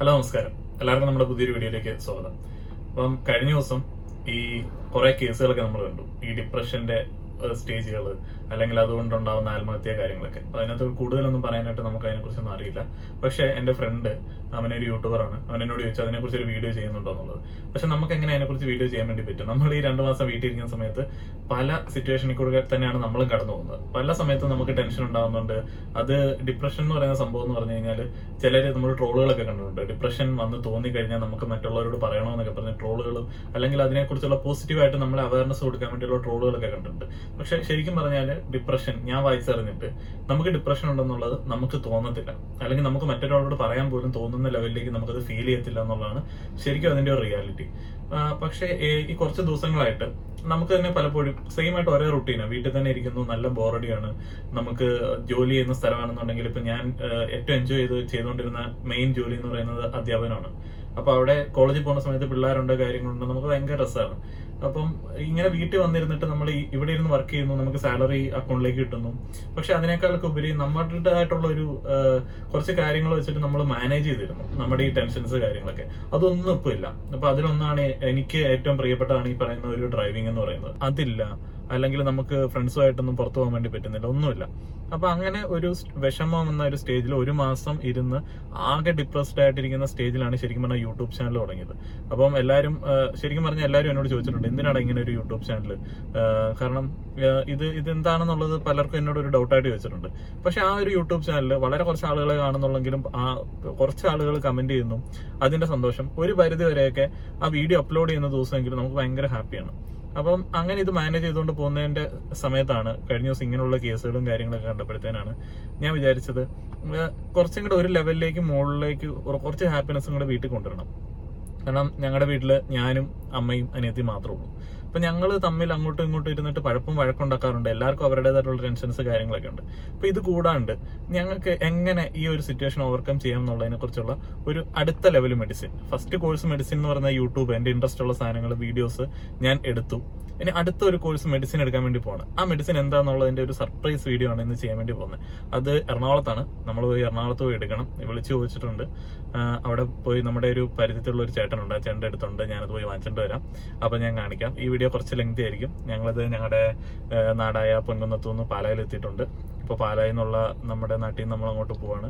Hello നമസ്കാരം. എല്ലാവർക്കും നമ്മുടെ പുതിയൊരു വീഡിയോയിലേക്ക് സ്വാഗതം. അപ്പം കഴിഞ്ഞ ദിവസം ഈ കുറേ കേസുകളൊക്കെ നമ്മൾ കണ്ടു. ഈ ഡിപ്രഷന്റെ സ്റ്റേജുകൾ അല്ലെങ്കിൽ അതുകൊണ്ടുണ്ടാവുന്ന ആത്മഹത്യ കാര്യങ്ങളൊക്കെ. അതിനകത്ത് കൂടുതലൊന്നും പറയാനായിട്ട് നമുക്ക് അതിനെക്കുറിച്ചൊന്നും അറിയില്ല. പക്ഷെ എന്റെ ഫ്രണ്ട് അവനൊരു യൂട്യൂബറാണ് അവൻ എന്നോട് ചോദിച്ചു അതിനെക്കുറിച്ച് ഒരു വീഡിയോ ചെയ്യുന്നുണ്ടോ എന്നുള്ളത്? പക്ഷെ നമുക്ക് എങ്ങനെ അതിനെക്കുറിച്ച് വീഡിയോ ചെയ്യാൻ വേണ്ടി പറ്റും? നമ്മൾ ഈ രണ്ട് മാസം വീട്ടിൽ ഇരിക്കുന്ന സമയത്ത് പല സിറ്റുവേഷനിൽ കൂടെ തന്നെയാണ് നമ്മളും കടന്നു പോകുന്നത്. പല സമയത്തും നമുക്ക് ടെൻഷൻ ഉണ്ടാകുന്നുണ്ട് അത് ഡിപ്രഷൻ എന്ന് പറയുന്ന സംഭവം എന്ന് പറഞ്ഞു കഴിഞ്ഞാൽ ചിലർ നമ്മൾ ട്രോളുകളൊക്കെ കണ്ടിട്ടുണ്ട്. ഡിപ്രഷൻ വന്ന് തോന്നി കഴിഞ്ഞാൽ നമുക്ക് മറ്റുള്ളവരോട് പറയണമെന്നൊക്കെ പറഞ്ഞ ട്രോളുകളും അല്ലെങ്കിൽ അതിനെക്കുറിച്ചുള്ള പോസിറ്റീവായിട്ട് നമ്മളെ അവയർനെസ് കൊടുക്കാൻ വേണ്ടിയുള്ള ട്രോളുകളൊക്കെ കണ്ടിട്ടുണ്ട്. പക്ഷെ ശരിക്കും പറഞ്ഞാൽ ഡിപ്രഷൻ ഞാൻ വായിച്ചറിഞ്ഞിട്ട്. നമുക്ക് ഡിപ്രഷൻ ഉണ്ടെന്നുള്ളത് നമുക്ക് തോന്നത്തില്ല. അല്ലെങ്കിൽ നമുക്ക് മറ്റൊരാളോട് പറയാൻ പോലും തോന്നുന്ന ലെവലിലേക്ക് നമുക്കത് ഫീൽ ചെയ്യത്തില്ല എന്നുള്ളതാണ് ശരിക്കും അതിന്റെ ഒരു റിയാലിറ്റി പക്ഷേ ഈ കുറച്ച് ദിവസങ്ങളായിട്ട് നമുക്ക് തന്നെ പലപ്പോഴും സെയിം ആയിട്ട് ഒരേ റുട്ടീനാണ് വീട്ടിൽ തന്നെ ഇരിക്കുന്നു നല്ല ബോറടിയാണ് നമുക്ക് ജോലി ചെയ്യുന്ന സ്ഥലമാണെന്നുണ്ടെങ്കിൽ ഇപ്പൊ ഞാൻ ഏറ്റവും എൻജോയ് ചെയ്ത് ചെയ്തുകൊണ്ടിരുന്ന മെയിൻ ജോലി എന്ന് പറയുന്നത് അധ്യാപനമാണ് അപ്പൊ അവിടെ കോളേജിൽ പോകുന്ന സമയത്ത് പിള്ളേരുണ്ട് കാര്യങ്ങളുണ്ട് നമുക്ക് ഭയങ്കര രസമാണ്. അപ്പം ഇങ്ങനെ വീട്ടിൽ വന്നിരുന്നിട്ട് നമ്മൾ ഇവിടെ ഇരുന്ന് വർക്ക് ചെയ്യുന്നു നമുക്ക് സാലറി അക്കൗണ്ടിലേക്ക് കിട്ടുന്നു. പക്ഷെ അതിനേക്കാളൊക്കെ ഉപരി നമ്മുടേതായിട്ടുള്ള ഒരു കുറച്ച് കാര്യങ്ങൾ വെച്ചിട്ട് നമ്മൾ മാനേജ് ചെയ്തിരുന്നു. നമ്മുടെ ഈ ടെൻഷൻസ് കാര്യങ്ങളൊക്കെ. അതൊന്നും ഇപ്പൊ ഇല്ല. അപ്പൊ അതിലൊന്നാണ് എനിക്ക് ഏറ്റവും പ്രിയപ്പെട്ടതാണ് ഈ പറയുന്ന ഒരു ഡ്രൈവിംഗ് എന്ന് പറയുന്നത്. അതില്ല. അല്ലെങ്കിൽ നമുക്ക് ഫ്രണ്ട്സുമായിട്ടൊന്നും പുറത്തു പോകാൻ വേണ്ടി പറ്റുന്നില്ല ഒന്നുമില്ല. അപ്പൊ അങ്ങനെ ഒരു വിഷമം എന്ന ഒരു സ്റ്റേജിൽ ഒരു മാസം ഇരുന്ന് ആകെ ഡിപ്രസ്ഡ് ആയിട്ടിരിക്കുന്ന സ്റ്റേജിലാണ് ശരിക്കും പറഞ്ഞാൽ യൂട്യൂബ് ചാനൽ തുടങ്ങിയത്. അപ്പം എല്ലാവരും ശരിക്കും പറഞ്ഞാൽ എല്ലാവരും എന്നോട് ചോദിച്ചിട്ടുണ്ട് എന്തിനാണ് ഇങ്ങനെ ഒരു യൂട്യൂബ് ചാനൽ കാരണം ഇത് ഇതെന്താണെന്നുള്ളത് പലർക്കും എന്നോട് ഒരു ഡൗട്ടായിട്ട് ചോദിച്ചിട്ടുണ്ട്. പക്ഷെ ആ ഒരു യൂട്യൂബ് ചാനൽ വളരെ കുറച്ച് ആളുകളെ കാണുന്നുള്ളെങ്കിലും ആ കുറച്ച് ആളുകൾ കമന്റ് ചെയ്യുന്നു. അതിന്റെ സന്തോഷം. ഒരു പരിധി വരെയൊക്കെ ആ വീഡിയോ അപ്ലോഡ് ചെയ്യുന്ന ദിവസമെങ്കിലും നമുക്ക് ഭയങ്കര ഹാപ്പിയാണ് അപ്പം അങ്ങനെ ഇത് മാനേജ് ചെയ്തുകൊണ്ട് പോകുന്നതിന്റെ സമയത്താണ് കഴിഞ്ഞ ദിവസം ഇങ്ങനെയുള്ള കേസുകളും കാര്യങ്ങളൊക്കെ കണ്ടപ്പോഴത്തേനാണ് ഞാൻ വിചാരിച്ചത് കുറച്ചും കൂടെ ഒരു ലെവലിലേക്ക് മുകളിലേക്ക് കുറച്ച് ഹാപ്പിനെസ്സും കൂടെ വീട്ടിൽ കൊണ്ടുവരണം. കാരണം ഞങ്ങളുടെ വീട്ടിൽ ഞാനും അമ്മയും അനിയത്തിയും മാത്രമേ ഉള്ളൂ. അപ്പൊ ഞങ്ങൾ തമ്മിൽ അങ്ങോട്ടും ഇങ്ങോട്ടും ഇരുന്നിട്ട് പഴപ്പും വഴക്കുണ്ടാക്കാറുണ്ട് എല്ലാവർക്കും അവരുടേതായിട്ടുള്ള ടെൻഷൻസ് കാര്യങ്ങളൊക്കെ ഉണ്ട്. അപ്പൊ ഇത് കൂടാണ്ട് ഞങ്ങൾക്ക് എങ്ങനെ ഈ ഒരു സിറ്റുവേഷൻ ഓവർകം ചെയ്യാം എന്നുള്ളതിനെ കുറിച്ചുള്ള ഒരു അടുത്ത level medicine first course medicine എന്ന് പറയുന്ന യൂട്യൂബ്. എന്റെ ഇൻട്രസ്റ്റ് ഉള്ള സാധനങ്ങൾ വീഡിയോസ് ഞാൻ എടുത്തു. ഇനി അടുത്ത ഒരു കോഴ്സ് മെഡിസിൻ എടുക്കാൻ വേണ്ടി പോകണം ആ മെഡിസിൻ എന്താണെന്നുള്ളതിന്റെ ഒരു സർപ്രൈസ് വീഡിയോ ആണ് ഇന്ന് ചെയ്യാൻ വേണ്ടി പോകുന്നത്. അത് എറണാകുളത്താണ്. നമ്മൾ പോയി എറണാകുളത്ത് പോയി എടുക്കണം. വിളിച്ചു ചോദിച്ചിട്ടുണ്ട്. അവിടെ പോയി നമ്മുടെ ഒരു പരിചയത്തിലുള്ള ഒരു ചേട്ടനുണ്ട്. ആ ചേട്ടന്റെ അടുത്തുണ്ട്. ഞാനത് പോയി വാങ്ങിച്ചിട്ട് വരാം. അപ്പം ഞാൻ കാണിക്കാം. ഈ വീഡിയോ കുറച്ച് ലെങ്തി ആയിരിക്കും. ഞങ്ങളത് ഞങ്ങളുടെ നാടായ പൊൻകുന്നത്തുനിന്ന് പാലായിൽ എത്തിയിട്ടുണ്ട് ഇപ്പോൾ പാലായിൽ നിന്നുള്ള നമ്മുടെ നാട്ടിൽ നിന്ന് നമ്മൾ അങ്ങോട്ട് പോവാണ്.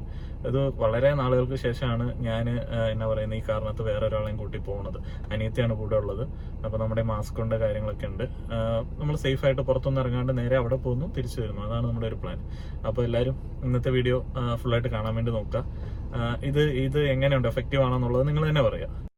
ഇത് വളരെ നാളുകൾക്ക് ശേഷമാണ് ഞാൻ എന്നാ പറയുന്നത് ഈ കാരണത്ത് വേറെ ഒരാളെയും കൂട്ടി പോകുന്നത് അനിയത്തിയാണ് കൂടെ ഉള്ളത്. അപ്പോൾ നമ്മുടെ മാസ്ക് ഉണ്ട് കാര്യങ്ങളൊക്കെ ഉണ്ട്. നമ്മൾ സേഫ് ആയിട്ട് പുറത്തൊന്നും ഇറങ്ങാണ്ട് നേരെ അവിടെ പോകുന്നു തിരിച്ചു വരുന്നു. അതാണ് നമ്മുടെ ഒരു പ്ലാൻ അപ്പോൾ എല്ലാവരും ഇന്നത്തെ വീഡിയോ ഫുള്ളായിട്ട് കാണാൻ വേണ്ടി നോക്കുക. ഇത് ഇത് എങ്ങനെയുണ്ട്? എഫക്റ്റീവ് ആണെന്നുള്ളത് നിങ്ങൾ തന്നെ പറയാം.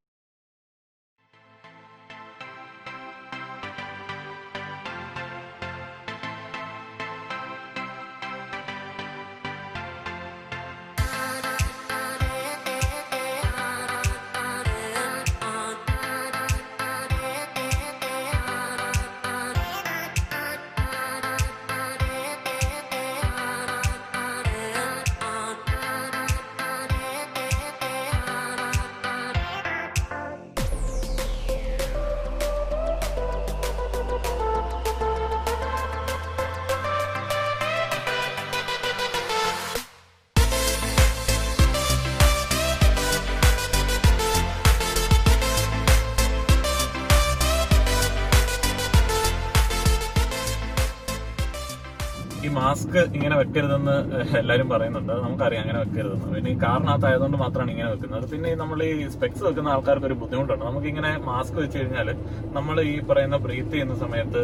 ഈ മാസ്ക് ഇങ്ങനെ വെക്കരുതെന്ന് എല്ലാവരും പറയുന്നുണ്ട്. നമുക്കറിയാം അങ്ങനെ വെക്കരുതെന്ന്. പിന്നെ ഈ കാറിനകത്തായതുകൊണ്ട് മാത്രമാണ് ഇങ്ങനെ വെക്കുന്നത്. പിന്നെ നമ്മൾ ഈ സ്പെക്സ് വെക്കുന്ന ആൾക്കാർക്ക് ഒരു ബുദ്ധിമുട്ടുണ്ട്. നമുക്കിങ്ങനെ മാസ്ക് വെച്ച് കഴിഞ്ഞാൽ നമ്മൾ ഈ പറയുന്ന ബ്രീത്ത് ചെയ്യുന്ന സമയത്ത്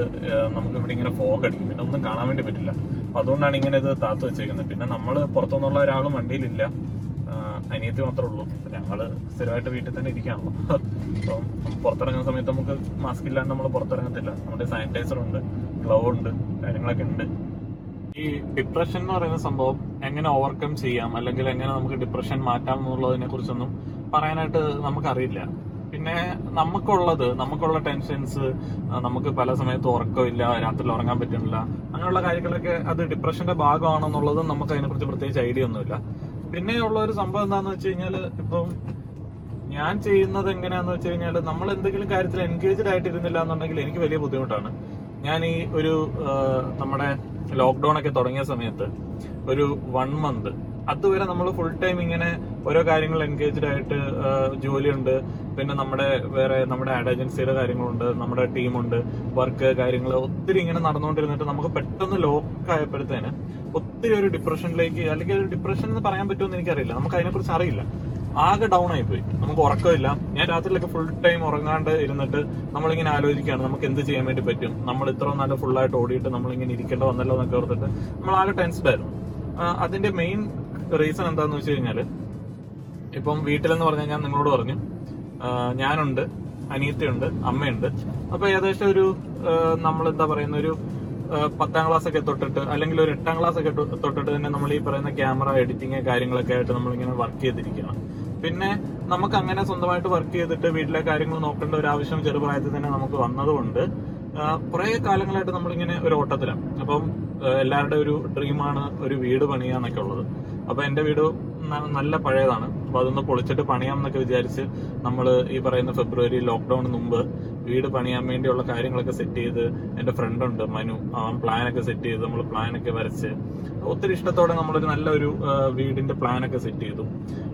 നമുക്ക് ഇവിടെ ഇങ്ങനെ ഫോഗ് അടിക്കും. പിന്നെ ഒന്നും കാണാൻ വേണ്ടി പറ്റില്ല. അപ്പൊ അതുകൊണ്ടാണ് ഇങ്ങനെ ഇത് താത്ത് വെച്ചേക്കുന്നത്. പിന്നെ നമ്മൾ പുറത്തുനിന്നുള്ള ഒരാളും വണ്ടിയിലില്ല. അനിയത്തി മാത്രമേ ഉള്ളൂ. ഞങ്ങൾ സ്ഥിരമായിട്ട് വീട്ടിൽ തന്നെ ഇരിക്കാണല്ലോ അപ്പം പുറത്തിറങ്ങുന്ന സമയത്ത് നമുക്ക് മാസ്ക് ഇല്ലാണ്ട് നമ്മൾ പുറത്തിറങ്ങത്തില്ല. നമ്മുടെ സാനിറ്റൈസർ ഉണ്ട് ഗ്ലൗ ഉണ്ട് കാര്യങ്ങളൊക്കെ ഉണ്ട്. ഈ ഡിപ്രഷൻ എന്ന് പറയുന്ന സംഭവം എങ്ങനെ ഓവർകം ചെയ്യാം? അല്ലെങ്കിൽ എങ്ങനെ നമുക്ക് ഡിപ്രഷൻ മാറ്റാം എന്നുള്ളതിനെ കുറിച്ചൊന്നും പറയാനായിട്ട് നമുക്കറിയില്ല. പിന്നെ നമുക്കുള്ളത് നമുക്കുള്ള ടെൻഷൻസ് നമുക്ക് പല സമയത്ത് ഉറക്കമില്ല രാത്രിയിൽ ഉറങ്ങാൻ പറ്റുന്നില്ല അങ്ങനെയുള്ള കാര്യങ്ങളൊക്കെ അത് ഡിപ്രഷന്റെ ഭാഗമാണെന്നുള്ളതും നമുക്ക് അതിനെക്കുറിച്ച് പ്രത്യേകിച്ച് ഐഡിയ ഒന്നുമില്ല. പിന്നെ ഉള്ള ഒരു സംഭവം എന്താണെന്ന് വെച്ച് കഴിഞ്ഞാൽ ഇപ്പം ഞാൻ ചെയ്യുന്നത് എങ്ങനെയാന്ന് വെച്ച് കഴിഞ്ഞാൽ നമ്മൾ എന്തെങ്കിലും കാര്യത്തിൽ എൻഗേജ്ഡ് ആയിട്ടിരുന്നില്ല എന്നുണ്ടെങ്കിൽ എനിക്ക് വലിയ ബുദ്ധിമുട്ടാണ്. ഞാൻ ഈ ഒരു നമ്മുടെ ലോക്ക്ഡൌൺ ഒക്കെ തുടങ്ങിയ സമയത്ത് ഒരു വൺ മന്ത് അതുവരെ നമ്മൾ ഫുൾ ടൈം ഇങ്ങനെ ഓരോ കാര്യങ്ങൾ എൻഗേജ്ഡ് ആയിട്ട് ജോലിയുണ്ട്. പിന്നെ നമ്മുടെ വേറെ നമ്മുടെ ആഡ് ഏജൻസിയുടെ കാര്യങ്ങളുണ്ട് നമ്മുടെ ടീമുണ്ട് വർക്ക് കാര്യങ്ങൾ ഒത്തിരി ഇങ്ങനെ നടന്നുകൊണ്ടിരുന്നിട്ട് നമുക്ക് പെട്ടെന്ന് ലോക്ക് ആയപ്പോഴത്തേന് ഒത്തിരി ഒരു ഡിപ്രഷനിലേക്ക് അല്ലെങ്കിൽ ഒരു ഡിപ്രഷൻ എന്ന് പറയാൻ പറ്റുമെന്ന് എനിക്കറിയില്ല. നമുക്ക് അതിനെക്കുറിച്ച് അറിയില്ല. ആകെ ഡൗൺ ആയിപ്പോയി. നമുക്ക് ഉറക്കമില്ല. ഞാൻ രാത്രിയിലൊക്കെ ഫുൾ ടൈം ഉറങ്ങാണ്ട് ഇരുന്നിട്ട് നമ്മളിങ്ങനെ ആലോചിക്കുകയാണ് നമുക്ക് എന്ത് ചെയ്യാൻ വേണ്ടി പറ്റും? നമ്മൾ ഇത്ര നല്ല ഫുള്ളായിട്ട് ഓടിയിട്ട് നമ്മളിങ്ങനെ ഇരിക്കേണ്ട വന്നല്ലോ എന്നൊക്കെ ഓർത്തിട്ട് നമ്മൾ ആകെ ടെൻസ്ഡ് ആയിരുന്നു. അതിന്റെ മെയിൻ റീസൺ എന്താന്ന് വെച്ച് കഴിഞ്ഞാൽ ഇപ്പം വീട്ടിലെന്ന് പറഞ്ഞാൽ ഞാൻ നിങ്ങളോട് പറഞ്ഞു ഞാനുണ്ട് അനിയത്തിയുണ്ട് അമ്മയുണ്ട്. അപ്പൊ ഏകദേശം ഒരു നമ്മൾ എന്താ പറയുന്ന ഒരു പത്താം ക്ലാസ് ഒക്കെ തൊട്ടിട്ട് അല്ലെങ്കിൽ ഒരു എട്ടാം ക്ലാസ് ഒക്കെ തൊട്ടിട്ട് തന്നെ നമ്മൾ ഈ പറയുന്ന ക്യാമറ എഡിറ്റിങ് കാര്യങ്ങളൊക്കെ ആയിട്ട് നമ്മളിങ്ങനെ വർക്ക് ചെയ്തിരിക്കുകയാണ്. പിന്നെ നമുക്ക് അങ്ങനെ സ്വന്തമായിട്ട് വർക്ക് ചെയ്തിട്ട് വീട്ടിലെ കാര്യങ്ങൾ നോക്കേണ്ട ഒരു ആവശ്യം ചെറുപ്രായത്തിൽ തന്നെ നമുക്ക് വന്നതുകൊണ്ട് കുറെ കാലങ്ങളായിട്ട് നമ്മളിങ്ങനെ ഒരു ഓട്ടത്തിലാണ്. അപ്പം എല്ലാവരുടെ ഒരു ഡ്രീമാണ് ഒരു വീട് പണിയാന്നൊക്കെ ഉള്ളത്. അപ്പൊ എന്റെ വീട് നല്ല പഴയതാണ്. അപ്പൊ അതൊന്ന് പൊളിച്ചിട്ട് പണിയാം എന്നൊക്കെ വിചാരിച്ച് നമ്മൾ ഈ പറയുന്ന ഫെബ്രുവരി ലോക്ക്ഡൌണിന് മുമ്പ് വീട് പണിയാൻ വേണ്ടിയുള്ള കാര്യങ്ങളൊക്കെ സെറ്റ് ചെയ്ത് എന്റെ ഫ്രണ്ട് ഉണ്ട് മനു. അവൻ പ്ലാനൊക്കെ സെറ്റ് ചെയ്ത് നമ്മൾ പ്ലാനൊക്കെ വരച്ച്. ഒത്തിരി ഇഷ്ടത്തോടെ നമ്മളൊരു നല്ലൊരു വീടിന്റെ പ്ലാനൊക്കെ സെറ്റ് ചെയ്തു.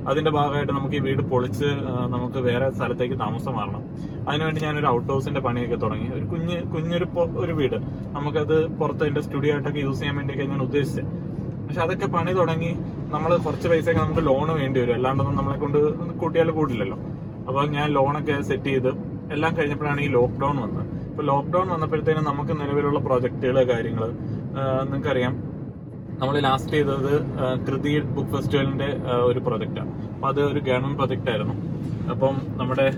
അതിന്റെ ഭാഗമായിട്ട് നമുക്ക് ഈ വീട് പൊളിച്ച് നമുക്ക് വേറെ സ്ഥലത്തേക്ക് താമസം മാറണം. അതിനുവേണ്ടി ഞാനൊരു ഔട്ട് ഹൗസിന്റെ പണിയൊക്കെ തുടങ്ങി. ഒരു കുഞ്ഞ് കുഞ്ഞൊരു ഒരു വീട്. നമുക്കത് പുറത്ത് എന്റെ സ്റ്റുഡിയോ ആയിട്ടൊക്കെ യൂസ് ചെയ്യാൻ വേണ്ടിയൊക്കെ ഞാൻ ഉദ്ദേശിച്ചത്. പക്ഷെ അതൊക്കെ പണി തുടങ്ങി നമ്മൾ കുറച്ച് പൈസയൊക്കെ നമുക്ക് ലോൺ വേണ്ടി വരും. അല്ലാണ്ടൊന്നും നമ്മളെ കൊണ്ട് കൂട്ടിയാൽ കൂടില്ലല്ലോ അപ്പൊ ഞാൻ ലോണൊക്കെ സെറ്റ് ചെയ്ത് എല്ലാം കഴിഞ്ഞപ്പോഴാണ് ഈ ലോക്ക്ഡൌൺ വന്നത്. ഇപ്പൊ ലോക്ക്ഡൌൺ വന്നപ്പോഴത്തേനും നമുക്ക് നിലവിലുള്ള പ്രൊജക്ടുകൾ കാര്യങ്ങൾ നിങ്ങൾക്കറിയാം. നമ്മൾ ലാസ്റ്റ് ചെയ്തത് കൃതി ബുക്ക് ഫെസ്റ്റിവലിന്റെ ഒരു പ്രൊജക്റ്റാണ് അപ്പൊ അത് ഒരു ഗവൺമെന്റ് പ്രൊജക്റ്റ് ആയിരുന്നു. അപ്പം നമ്മുടെ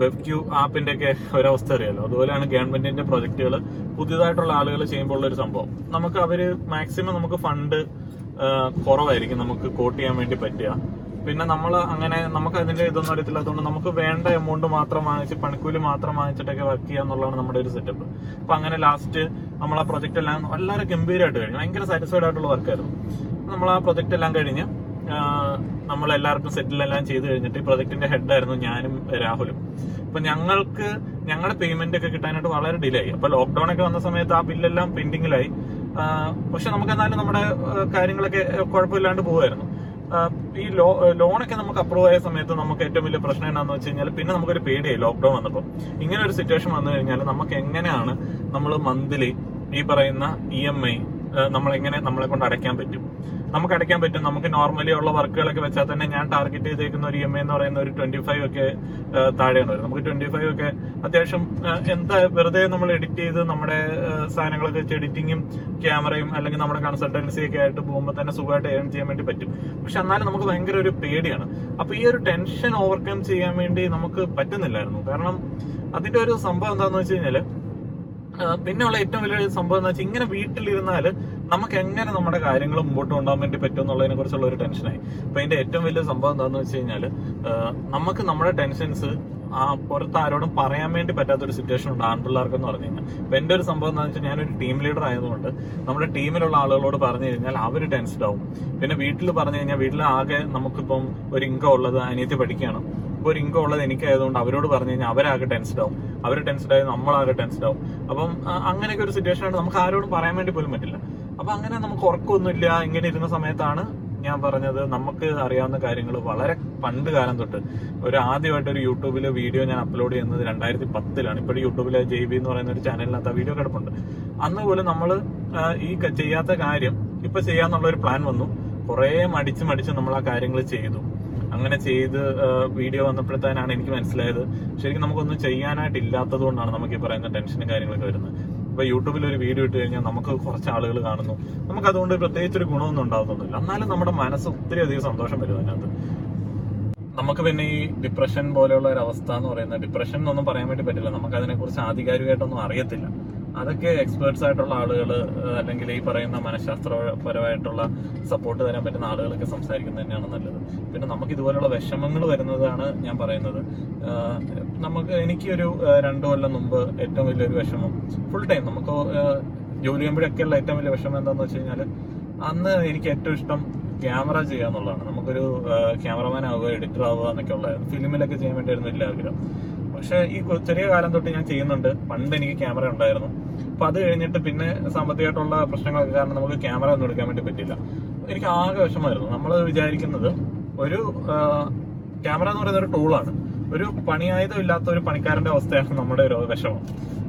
ബെഫ്ക്യൂ ആപ്പിന്റെ ഒക്കെ ഒരവസ്ഥ അറിയാലോ? അതുപോലെയാണ് ഗവൺമെന്റിന്റെ പ്രൊജക്ടുകൾ. പുതിയതായിട്ടുള്ള ആളുകൾ ചെയ്യുമ്പോൾ ഉള്ള ഒരു സംഭവം. നമുക്ക് അവർ മാക്സിമം നമുക്ക് ഫണ്ട് കുറവായിരിക്കും. നമുക്ക് കോട്ട് ചെയ്യാൻ വേണ്ടി പറ്റുക. പിന്നെ നമ്മൾ അങ്ങനെ നമുക്ക് അതിന്റെ ഇതൊന്നും അറിയത്തില്ലാത്തതുകൊണ്ട് നമുക്ക് വേണ്ട എമൗണ്ട് മാത്രം വാങ്ങിച്ച് പണിക്കൂലി മാത്രം വാങ്ങിച്ചിട്ടൊക്കെ വർക്ക് ചെയ്യുക എന്നുള്ളതാണ് നമ്മുടെ ഒരു സെറ്റപ്പ് അപ്പൊ അങ്ങനെ ലാസ്റ്റ് നമ്മൾ ആ പ്രൊജക്ട് എല്ലാം വളരെ ഗംഭീരമായിട്ട് കഴിഞ്ഞു. ഭയങ്കര സാറ്റിസ്ഫൈഡ് ആയിട്ടുള്ള വർക്കായിരുന്നു നമ്മൾ ആ പ്രൊജക്ട് എല്ലാം കഴിഞ്ഞ് നമ്മൾ എല്ലാവർക്കും സെറ്റിൽ എല്ലാം ചെയ്ത് കഴിഞ്ഞിട്ട് ഈ പ്രൊജക്ടിന്റെ ഹെഡായിരുന്നു ഞാനും രാഹുലും. അപ്പൊ ഞങ്ങൾക്ക് ഞങ്ങളുടെ പേയ്മെന്റ് ഒക്കെ കിട്ടാനായിട്ട് വളരെ ഡിലേ ആയി. അപ്പൊ ലോക്ക്ഡൌൺ ഒക്കെ വന്ന സമയത്ത് ആ ബില്ലെല്ലാം പെൻഡിങ്ങിലായി പക്ഷെ നമുക്ക് എന്നാലും നമ്മുടെ കാര്യങ്ങളൊക്കെ കുഴപ്പമില്ലാണ്ട് പോകുമായിരുന്നു ഈ ലോ ലോണൊക്കെ നമുക്ക് അപ്രൂവ് ആയ സമയത്ത് നമുക്ക് ഏറ്റവും വലിയ പ്രശ്നം എന്താണെന്ന് വെച്ച് കഴിഞ്ഞാൽ പിന്നെ നമുക്കൊരു പേടിയായി ലോക്ക്ഡൌൺ വന്നപ്പോൾ ഇങ്ങനെ ഒരു സിറ്റുവേഷൻ വന്നു കഴിഞ്ഞാൽ നമുക്ക് എങ്ങനെയാണ് നമ്മൾ മന്ത്ലി ഈ പറയുന്ന ഇ എം ഐ നമ്മളെങ്ങനെ നമ്മളെ കൊണ്ട് അടയ്ക്കാൻ പറ്റും. നമുക്ക് അടയ്ക്കാൻ പറ്റും. നമുക്ക് നോർമലി ഉള്ള വർക്കുകളൊക്കെ വെച്ചാൽ തന്നെ ഞാൻ ടാർഗറ്റ് ചെയ്തേക്കുന്ന ഒരു ഇ എം എന്ന് പറയുന്ന ഒരു ട്വന്റി ഫൈവ് ഒക്കെ താഴെയാണ് വരുന്നത് നമുക്ക് ട്വന്റി ഫൈവ് ഒക്കെ അത്യാവശ്യം എന്താ വെറുതെ നമ്മൾ എഡിറ്റ് ചെയ്ത് നമ്മുടെ സാധനങ്ങളൊക്കെ വെച്ച് എഡിറ്റിങ്ങും ക്യാമറയും അല്ലെങ്കിൽ നമ്മുടെ കൺസൾട്ടൻസി ഒക്കെ ആയിട്ട് പോകുമ്പോൾ തന്നെ സുഖമായിട്ട് ഏൺ ചെയ്യാൻ വേണ്ടി പറ്റും. പക്ഷെ എന്നാലും നമുക്ക് ഭയങ്കര ഒരു പേടിയാണ്. അപ്പൊ ഈ ഒരു ടെൻഷൻ ഓവർകം ചെയ്യാൻ വേണ്ടി നമുക്ക് പറ്റുന്നില്ലായിരുന്നു. കാരണം അതിന്റെ ഒരു സംഭവം എന്താണെന്ന് വെച്ച് കഴിഞ്ഞാൽ ആ, പിന്നെയുള്ള ഏറ്റവും വലിയൊരു സംഭവം എന്ന് വെച്ചാൽ ഇങ്ങനെ വീട്ടിലിരുന്നാൽ നമുക്ക് എങ്ങനെ നമ്മുടെ കാര്യങ്ങൾ മുമ്പോട്ട് കൊണ്ടുപോകാൻ വേണ്ടി പറ്റും എന്നുള്ളതിനെ കുറിച്ചുള്ള ഒരു ടെൻഷനായി. അപ്പൊ അതിന്റെ ഏറ്റവും വലിയ സംഭവം എന്താണെന്ന് വെച്ച് കഴിഞ്ഞാൽ നമുക്ക് നമ്മുടെ ടെൻഷൻസ് ആ പുറത്ത് ആരോടും പറയാൻ വേണ്ടി പറ്റാത്തൊരു സിറ്റുവേഷൻ ഉണ്ട് ആൺപിള്ളേർക്ക് എന്ന് പറഞ്ഞു കഴിഞ്ഞാൽ. അപ്പൊ എന്റെ ഒരു സംഭവം എന്താണെന്ന് വെച്ചാൽ ഞാനൊരു ടീം ലീഡർ ആയതുകൊണ്ട് നമ്മുടെ ടീമിലുള്ള ആളുകളോട് പറഞ്ഞു കഴിഞ്ഞാൽ അവർ ടെൻസ്ഡ് ആവും. പിന്നെ വീട്ടിൽ പറഞ്ഞു കഴിഞ്ഞാൽ വീട്ടിൽ ആകെ നമുക്കിപ്പം ഒരു ഇൻകം ഉള്ളത് അനിയത്തി പഠിക്കുകയാണ്. ഒരു ഇൻകം ഉള്ളത് എനിക്കായതുകൊണ്ട് അവരോട് പറഞ്ഞു കഴിഞ്ഞാൽ അവരാകെ ടെൻസ്ഡ് ആവും. അവർ ടെൻസ്ഡ് ആയി നമ്മളാകെ ടെൻസ്ഡ് ആവും. അപ്പം അങ്ങനെയൊക്കെ ഒരു സിറ്റുവേഷൻ ആണ് നമുക്ക് ആരോടും പറയാൻ വേണ്ടി പോലും പറ്റില്ല. അപ്പൊ അങ്ങനെ നമുക്ക് ഉറക്കമൊന്നുമില്ല ഇങ്ങനെ ഇരുന്ന സമയത്താണ് ഞാൻ പറഞ്ഞത് നമുക്ക് അറിയാവുന്ന കാര്യങ്ങൾ വളരെ പണ്ട് കാലം തൊട്ട്. ഒരു ആദ്യമായിട്ട് ഒരു യൂട്യൂബിൽ വീഡിയോ ഞാൻ അപ്ലോഡ് ചെയ്യുന്നത് രണ്ടായിരത്തി പത്തിലാണ് ഇപ്പോഴും യൂട്യൂബിലെ ജെ ബി എന്ന് പറയുന്ന ഒരു ചാനലിനകത്ത് വീഡിയോ കിടപ്പുണ്ട്. അന്ന് പോലും നമ്മൾ ഈ ചെയ്യാത്ത കാര്യം ഇപ്പൊ ചെയ്യാന്നുള്ള ഒരു പ്ലാൻ വന്നു. കുറേ മടിച്ച് മടിച്ച് നമ്മൾ ആ കാര്യങ്ങൾ ചെയ്തു. അങ്ങനെ ചെയ്ത് വീഡിയോ വന്നപ്പോഴത്തേനാണ് എനിക്ക് മനസ്സിലായത്. ശരിക്കും നമുക്കൊന്നും ചെയ്യാനായിട്ട് ഇല്ലാത്തത് കൊണ്ടാണ് നമുക്ക് ഈ പറയുന്ന ടെൻഷനും കാര്യങ്ങളൊക്കെ വരുന്നത്. ഇപ്പൊ യൂട്യൂബിൽ ഒരു വീഡിയോ ഇട്ട് കഴിഞ്ഞാൽ നമുക്ക് കുറച്ച് ആളുകൾ കാണുന്നു. നമുക്ക് അതുകൊണ്ട് പ്രത്യേകിച്ച് ഒരു ഗുണമൊന്നും ഉണ്ടാകുന്നില്ല എന്നാലും നമ്മുടെ മനസ്സ് ഒത്തിരി അധികം സന്തോഷം വരും അതിനകത്ത്. നമുക്ക് പിന്നെ ഈ ഡിപ്രഷൻ പോലെയുള്ള ഒരു അവസ്ഥ എന്ന് പറയുന്നത് ഡിപ്രഷൻ എന്നൊന്നും പറയാൻ വേണ്ടി പറ്റില്ല. നമുക്ക് അതിനെക്കുറിച്ച് ആധികാരികമായിട്ടൊന്നും അറിയത്തില്ല. അതൊക്കെ എക്സ്പേർട്സ് ആയിട്ടുള്ള ആളുകൾ അല്ലെങ്കിൽ ഈ പറയുന്ന മനഃശാസ്ത്രപരമായിട്ടുള്ള സപ്പോർട്ട് തരാൻ പറ്റുന്ന ആളുകളൊക്കെ സംസാരിക്കുന്നത് തന്നെയാണ് നല്ലത്. പിന്നെ നമുക്ക് ഇതുപോലുള്ള വിഷമങ്ങൾ വരുന്നതാണ് ഞാൻ പറയുന്നത്. നമുക്ക് എനിക്കൊരു രണ്ടു കൊല്ലം മുമ്പ് ഏറ്റവും വലിയൊരു വിഷമം ഫുൾ ടൈം നമുക്ക് ജോലി ചെയ്യുമ്പോഴൊക്കെയുള്ള ഏറ്റവും വലിയ വിഷമം എന്താണെന്ന് വെച്ച് കഴിഞ്ഞാൽ അന്ന് എനിക്ക് ഏറ്റവും ഇഷ്ടം ക്യാമറ ചെയ്യുക എന്നുള്ളതാണ്. നമുക്കൊരു ക്യാമറമാൻ ആവുക എഡിറ്റർ ആവുക എന്നൊക്കെ ഉള്ളതായിരുന്നു ഫിലിമിലൊക്കെ ചെയ്യാൻ വേണ്ടിയായിരുന്നു വലിയ ആഗ്രഹം പക്ഷെ ഈ ചെറിയ കാലം തൊട്ട് ഞാൻ ചെയ്യുന്നുണ്ട്. പണ്ട് എനിക്ക് ക്യാമറ ഉണ്ടായിരുന്നു. അപ്പൊ അത് കഴിഞ്ഞിട്ട് പിന്നെ സാമ്പത്തികമായിട്ടുള്ള പ്രശ്നങ്ങളൊക്കെ കാരണം നമുക്ക് ക്യാമറ ഒന്നും എടുക്കാൻ വേണ്ടി പറ്റില്ല എനിക്ക് ആകെ വിഷമമായിരുന്നു. നമ്മൾ വിചാരിക്കുന്നത് ഒരു ക്യാമറ എന്ന് പറയുന്ന ഒരു ടൂളാണ് ഒരു പണിയായുധം ഇല്ലാത്ത ഒരു പണിക്കാരന്റെ അവസ്ഥയാണ് നമ്മുടെ ഒരു വിഷമം.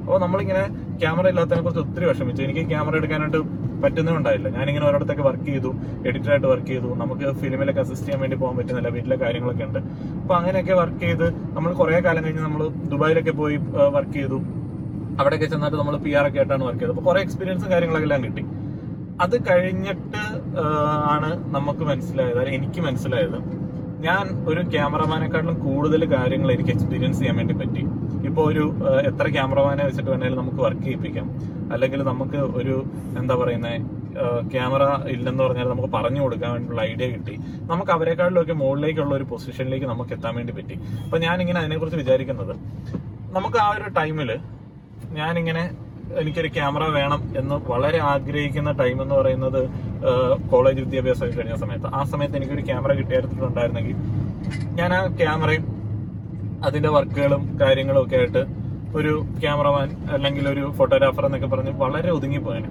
അപ്പോൾ നമ്മളിങ്ങനെ ക്യാമറ ഇല്ലാത്തതിനെ കുറിച്ച് ഒത്തിരി വിഷമിച്ചു. എനിക്ക് ക്യാമറ എടുക്കാനായിട്ട് പറ്റുന്നുണ്ടായില്ല ഞാനിങ്ങനെ ഒരിടത്തൊക്കെ വർക്ക് ചെയ്തു എഡിറ്ററായിട്ട് വർക്ക് ചെയ്തു. നമുക്ക് ഫിലിമിലൊക്കെ അസിസ്റ്റ് ചെയ്യാൻ വേണ്ടി പോകാൻ പറ്റുന്നില്ല. വീട്ടിലെ കാര്യങ്ങളൊക്കെ ഉണ്ട്. അപ്പോൾ അങ്ങനെയൊക്കെ വർക്ക് ചെയ്ത് നമ്മൾ കുറേ കാലം കഴിഞ്ഞ് നമ്മൾ ദുബായിലൊക്കെ പോയി വർക്ക് ചെയ്തു. അവിടെയൊക്കെ ചെന്നിട്ട് നമ്മൾ പി ആർ ഒക്കെ ആയിട്ടാണ് വർക്ക് ചെയ്തത്. അപ്പൊ കുറെ എക്സ്പീരിയൻസും കാര്യങ്ങളൊക്കെ എല്ലാം കിട്ടി. അത് കഴിഞ്ഞിട്ട് ആണ് നമുക്ക് മനസ്സിലായത് അല്ലെങ്കിൽ എനിക്ക് മനസ്സിലായത് ഞാൻ ഒരു ക്യാമറമാനെക്കാട്ടിലും കൂടുതൽ കാര്യങ്ങൾ എനിക്ക് എക്സ്പീരിയൻസ് ചെയ്യാൻ വേണ്ടി പറ്റി. ഇപ്പോൾ ഒരു എത്ര ക്യാമറമാനെ വെച്ചിട്ട് വേണേലും നമുക്ക് വർക്ക് ചെയ്യിപ്പിക്കാം. അല്ലെങ്കിൽ നമുക്ക് ഒരു എന്താ പറയുന്നത് ക്യാമറ ഇല്ലെന്ന് പറഞ്ഞാൽ നമുക്ക് പറഞ്ഞു കൊടുക്കാൻ വേണ്ടിയുള്ള ഐഡിയ കിട്ടി. നമുക്ക് അവരെക്കാളിലൊക്കെ മുകളിലേക്കുള്ള ഒരു പൊസിഷനിലേക്ക് നമുക്ക് എത്താൻ വേണ്ടി പറ്റി. അപ്പൊ ഞാനിങ്ങനെ അതിനെക്കുറിച്ച് വിചാരിക്കുന്നത്. നമുക്ക് ആ ഒരു ടൈമിൽ ഞാനിങ്ങനെ എനിക്കൊരു ക്യാമറ വേണം എന്ന് വളരെ ആഗ്രഹിക്കുന്ന ടൈം എന്ന് പറയുന്നത് കോളേജ് വിദ്യാഭ്യാസം കഴിഞ്ഞ സമയത്ത്. ആ സമയത്ത് എനിക്കൊരു ക്യാമറ കിട്ടിയെടുത്തിട്ടുണ്ടായിരുന്നെങ്കിൽ ഞാൻ ആ ക്യാമറയും അതിന്റെ വർക്കുകളും കാര്യങ്ങളും ഒക്കെ ആയിട്ട് ഒരു ക്യാമറമാൻ അല്ലെങ്കിൽ ഒരു ഫോട്ടോഗ്രാഫർ എന്നൊക്കെ പറഞ്ഞ് വളരെ ഒതുങ്ങിപ്പോയാണ്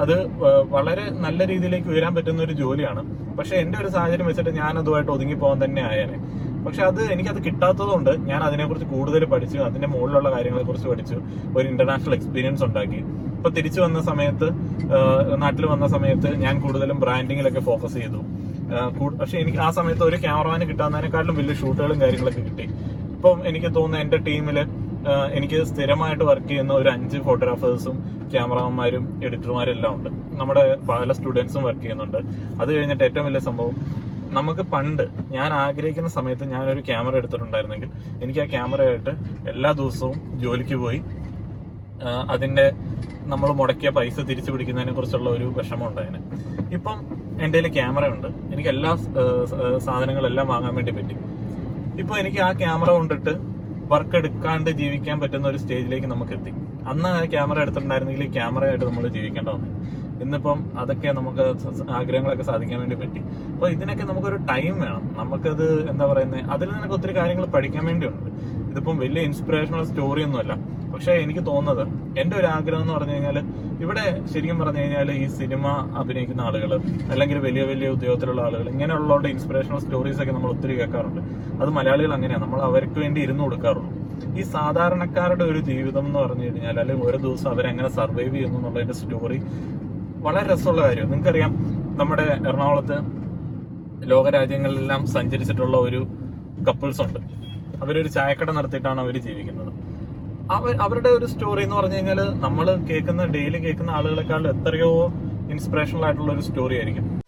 അത് വളരെ നല്ല രീതിയിലേക്ക് ഉയരാൻ പറ്റുന്ന ഒരു ജോലിയാണ്. പക്ഷെ എന്റെ ഒരു സാഹചര്യം വെച്ചിട്ട് ഞാൻ അതുമായിട്ട് ഒതുങ്ങിപ്പോകാൻ തന്നെ ആയേനെ. പക്ഷെ അത് എനിക്കത് കിട്ടാത്തതുകൊണ്ട് ഞാൻ അതിനെക്കുറിച്ച് കൂടുതൽ പഠിച്ചു അതിന്റെ മുകളിലുള്ള കാര്യങ്ങളെ കുറിച്ച് പഠിച്ചു ഒരു ഇന്റർനാഷണൽ എക്സ്പീരിയൻസ് ഉണ്ടാക്കി. ഇപ്പൊ തിരിച്ചു വന്ന സമയത്ത് നാട്ടിൽ വന്ന സമയത്ത് ഞാൻ കൂടുതലും ബ്രാൻഡിങ്ങിലൊക്കെ ഫോക്കസ് ചെയ്തു. പക്ഷെ എനിക്ക് ആ സമയത്ത് ഒരു ക്യാമറമാന് കിട്ടാവുന്നതിനെക്കാട്ടിലും വലിയ ഷൂട്ടുകളും കാര്യങ്ങളൊക്കെ കിട്ടി. ഇപ്പം എനിക്ക് തോന്നുന്നു എന്റെ ടീമിൽ എനിക്ക് സ്ഥിരമായിട്ട് വർക്ക് ചെയ്യുന്ന ഒരു അഞ്ച് ഫോട്ടോഗ്രാഫേഴ്സും ക്യാമറമാന്മാരും എഡിറ്റർമാരും എല്ലാം ഉണ്ട്. നമ്മുടെ പല സ്റ്റുഡൻസും വർക്ക് ചെയ്യുന്നുണ്ട്. അത് കഴിഞ്ഞിട്ട് ഏറ്റവും വലിയ സംഭവം നമുക്ക് പണ്ട് ഞാൻ ആഗ്രഹിക്കുന്ന സമയത്ത് ഞാൻ ഒരു ക്യാമറ എടുത്തിട്ടുണ്ടായിരുന്നെങ്കിൽ എനിക്ക് ആ ക്യാമറയായിട്ട് എല്ലാ ദിവസവും ജോലിക്ക് പോയി അതിന്റെ നമ്മൾ മുടക്കിയ പൈസ തിരിച്ചു പിടിക്കുന്നതിനെ കുറിച്ചുള്ള ഒരു വിഷമം ഉണ്ടായിന്. ഇപ്പം എന്റെ കയ്യിൽ ക്യാമറ ഉണ്ട്. എനിക്ക് എല്ലാ സാധനങ്ങളെല്ലാം വാങ്ങാൻ വേണ്ടി പറ്റി. ഇപ്പൊ എനിക്ക് ആ ക്യാമറ കൊണ്ടിട്ട് വർക്ക് എടുക്കാണ്ട് ജീവിക്കാൻ പറ്റുന്ന ഒരു സ്റ്റേജിലേക്ക് നമുക്ക് എത്തി. അന്ന് ആ ക്യാമറ എടുത്തിട്ടുണ്ടായിരുന്നെങ്കിൽ ഈ ക്യാമറയായിട്ട് നമ്മൾ ജീവിക്കേണ്ട വന്നു. ഇന്നിപ്പം അതൊക്കെ നമുക്ക് ആഗ്രഹങ്ങളൊക്കെ സാധിക്കാൻ വേണ്ടി പറ്റി. അപ്പൊ ഇതിനൊക്കെ നമുക്കൊരു ടൈം വേണം. നമുക്കത് എന്താ പറയുന്നത് അതിൽ നിന്നൊക്കെ ഒത്തിരി കാര്യങ്ങൾ പഠിക്കാൻ വേണ്ടിയുണ്ട്. ഇതിപ്പം വലിയ ഇൻസ്പിറേഷണൽ സ്റ്റോറി ഒന്നുമല്ല. പക്ഷെ എനിക്ക് തോന്നുന്നത് എന്റെ ഒരു ആഗ്രഹം എന്ന് പറഞ്ഞു കഴിഞ്ഞാൽ ഇവിടെ ശരിക്കും പറഞ്ഞു കഴിഞ്ഞാൽ ഈ സിനിമ അഭിനയിക്കുന്ന ആളുകൾ അല്ലെങ്കിൽ വലിയ വലിയ ഉദ്യോഗത്തിലുള്ള ആളുകൾ ഇങ്ങനെയുള്ളവരുടെ ഇൻസ്പിറേഷണൽ സ്റ്റോറീസ് ഒക്കെ നമ്മൾ ഒത്തിരി കേൾക്കാറുണ്ട്. അത് മലയാളികൾ അങ്ങനെയാണ് നമ്മൾ അവർക്ക് വേണ്ടി ഇരുന്ന് കൊടുക്കാറുള്ളൂ. ഈ സാധാരണക്കാരുടെ ഒരു ജീവിതം എന്ന് പറഞ്ഞു കഴിഞ്ഞാൽ അല്ലെങ്കിൽ ഒരു ദിവസം അവരെങ്ങനെ സർവൈവ് ചെയ്യുന്നു എന്നുള്ളതിന്റെ സ്റ്റോറി വളരെ രസമുള്ള കാര്യം. നിങ്ങൾക്കറിയാം നമ്മുടെ എറണാകുളത്ത് ലോകരാജ്യങ്ങളിലെല്ലാം സഞ്ചരിച്ചിട്ടുള്ള ഒരു കപ്പിൾസ് ഉണ്ട്. അവരൊരു ചായക്കട നടത്തിയിട്ടാണ് അവർ ജീവിക്കുന്നത്. അവർ അവരുടെ ഒരു സ്റ്റോറി എന്ന് പറഞ്ഞു കഴിഞ്ഞാൽ നമ്മൾ കേൾക്കുന്ന ഡെയിലി കേൾക്കുന്ന ആളുകളെക്കാൾ എത്രയോ ഇൻസ്പിറേഷണൽ ആയിട്ടുള്ള ഒരു സ്റ്റോറി ആയിരിക്കും.